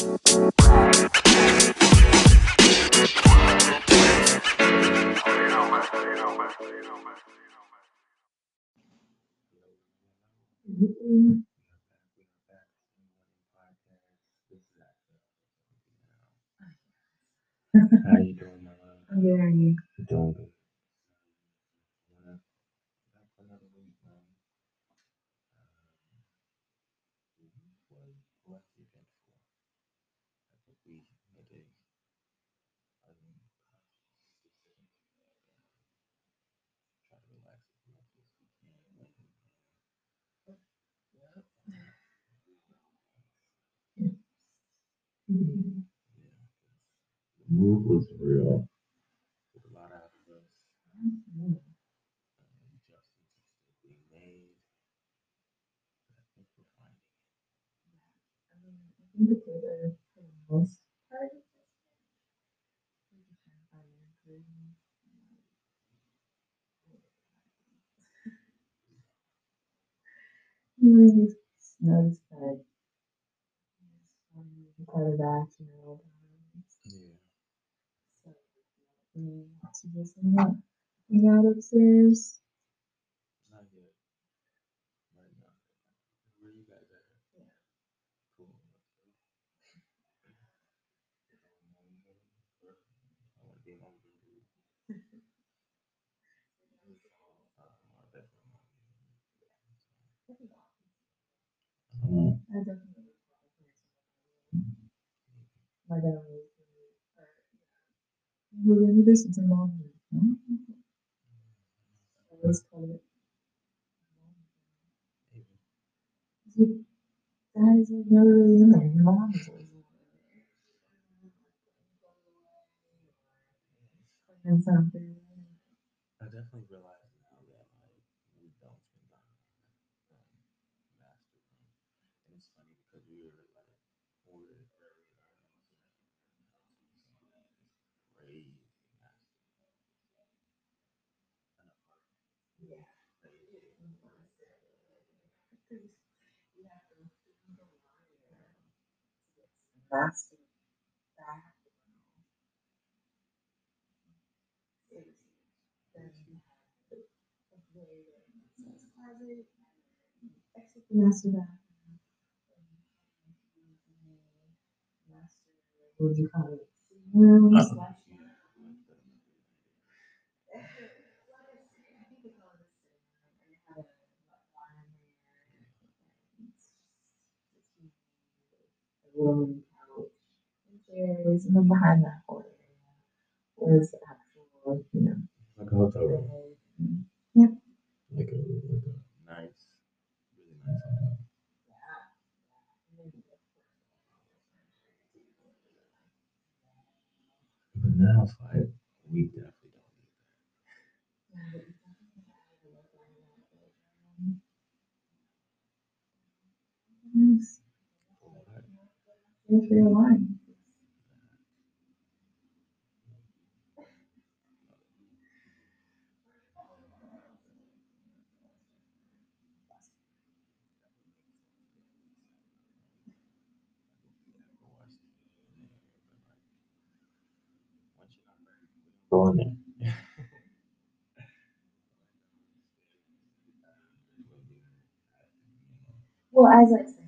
How you doing, my love? I'm good. How are you? Doing good. We made a I mean, try to relax as much as we can. Mhm. Yeah, 'cause the move was real. Took a lot out of us. Um, the most part. We're just trying to find an improvement. You really just notice that it's part of action all. Yeah. So suggest not hang out upstairs. Not yet. Right now. Where you guys at? Yeah. Cool. I want to be on the Um, I definitely. My dad was. We're gonna do this until. I always call it. Guys are never really in there. Mom is something. I definitely realize now that like we don't spend time in um, master room, and it's funny because we were like we were very crazy master. Yeah. Back. Master would you call it? Uh, slash. Couch, chairs, behind that area was actual, you know, like a hotel room. Yep. like a like a nice, really nice hotel. Now it's like we definitely don't need Yes, that. Real life. Go in there. Well, as I said.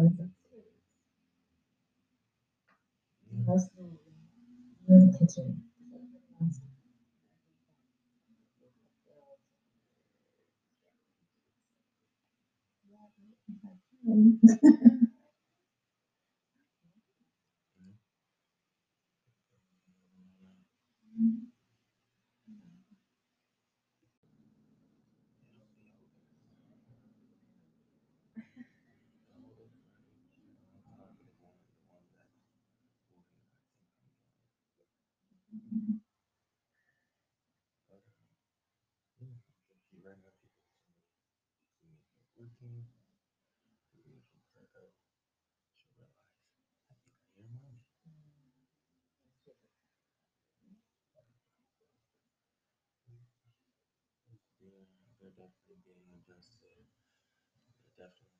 Thank you. Kitchen. taking the view from I think I hear mommy. They're, they're definitely being adjusted. They're definitely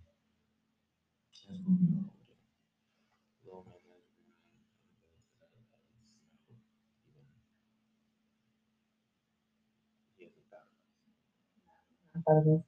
proposals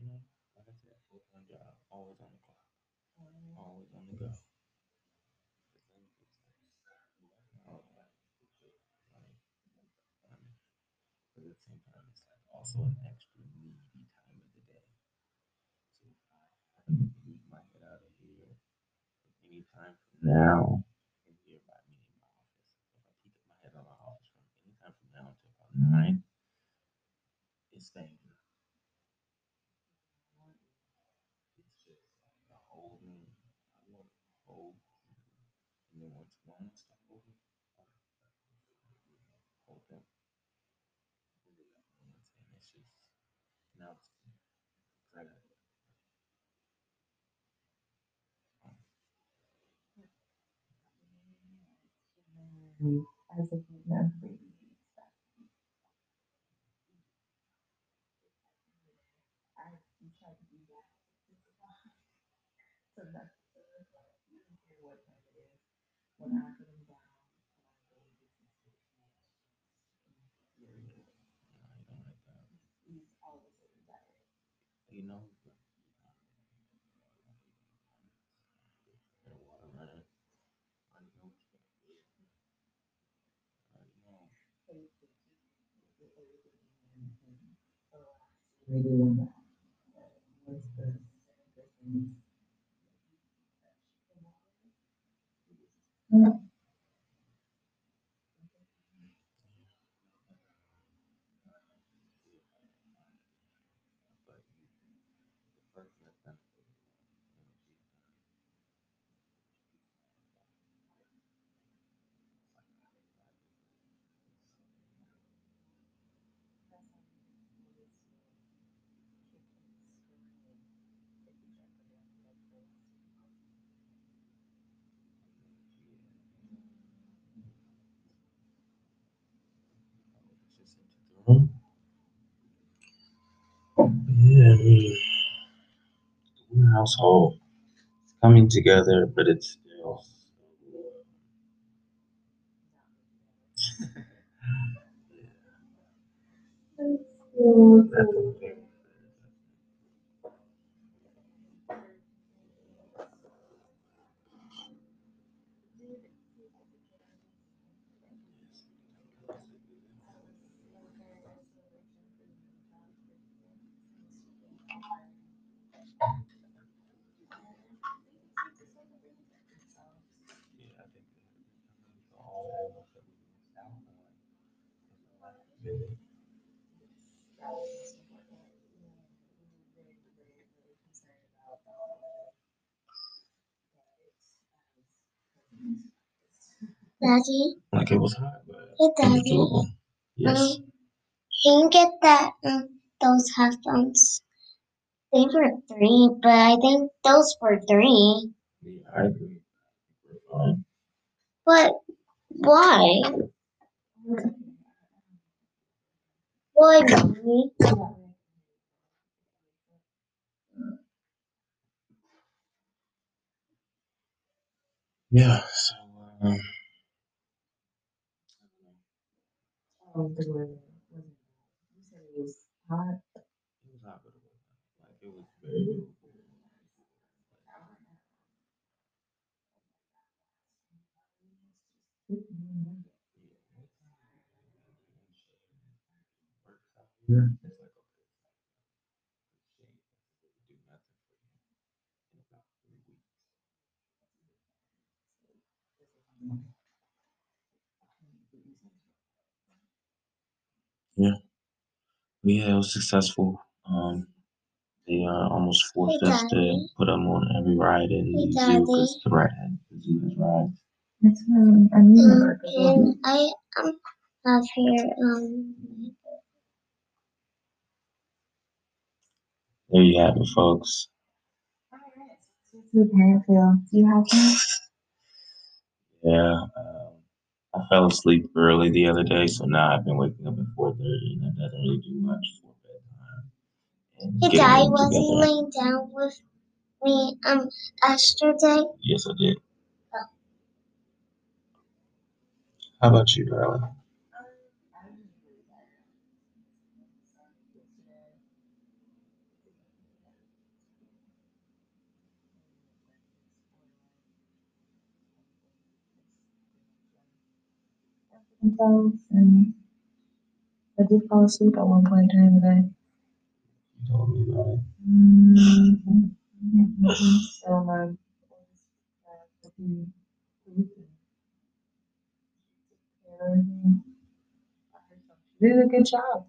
you know, like I said, full time job, always on the clock, always on the go. But at the same time, it's like also an extra needy time of the day. So I my head out of here any time from now. Here by me in my office. If I my head out of my office from any time from now until about nine, it's dangerous. as of right now. Maybe one that. What's the? the- But the person that's done it, you know, she's done it. Just into the room. Yeah, I mean, the household is coming together, but it's still. That's a very Yeah, I think that all of us that we missed out on is a lot of really Daddy, like it was hot, but hey Daddy, doable. Yes. can you get that um, those headphones? They were three, but I think those were three. Yeah, I agree. Fine. But why? Why, mommy? Yeah, so Oh, you said it was hot. it was hot, but it was like it was very here. It's like okay, shade doesn't do nothing for you in about three weeks. Yeah, it was successful. Um, they uh, almost forced Hey, us to put them on every ride in Hey, the zoo because the ride had the zoo has rides. That's when I knew Um, her. can I um have here um There you have it, folks. Your parent feel, do you have one? Yeah, I fell asleep early the other day, so now I've been waking up at four thirty, and that doesn't really do much for bedtime. And Hey getting Daddy, them was he laying down with me um yesterday? Yes, I did. How about you, darling? Themselves and I did fall asleep at one point during the day. You told me about it. Mm-hmm. So my oldest, he- he everything. She did a good job.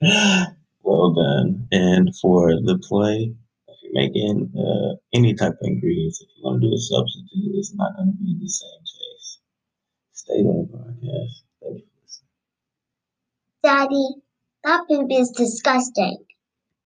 Well done. And for the play, making uh, any type of ingredients, if you want to do a substitute, it's not going to be the same taste. Stay on the podcast. Thank you for listening. Daddy, is disgusting.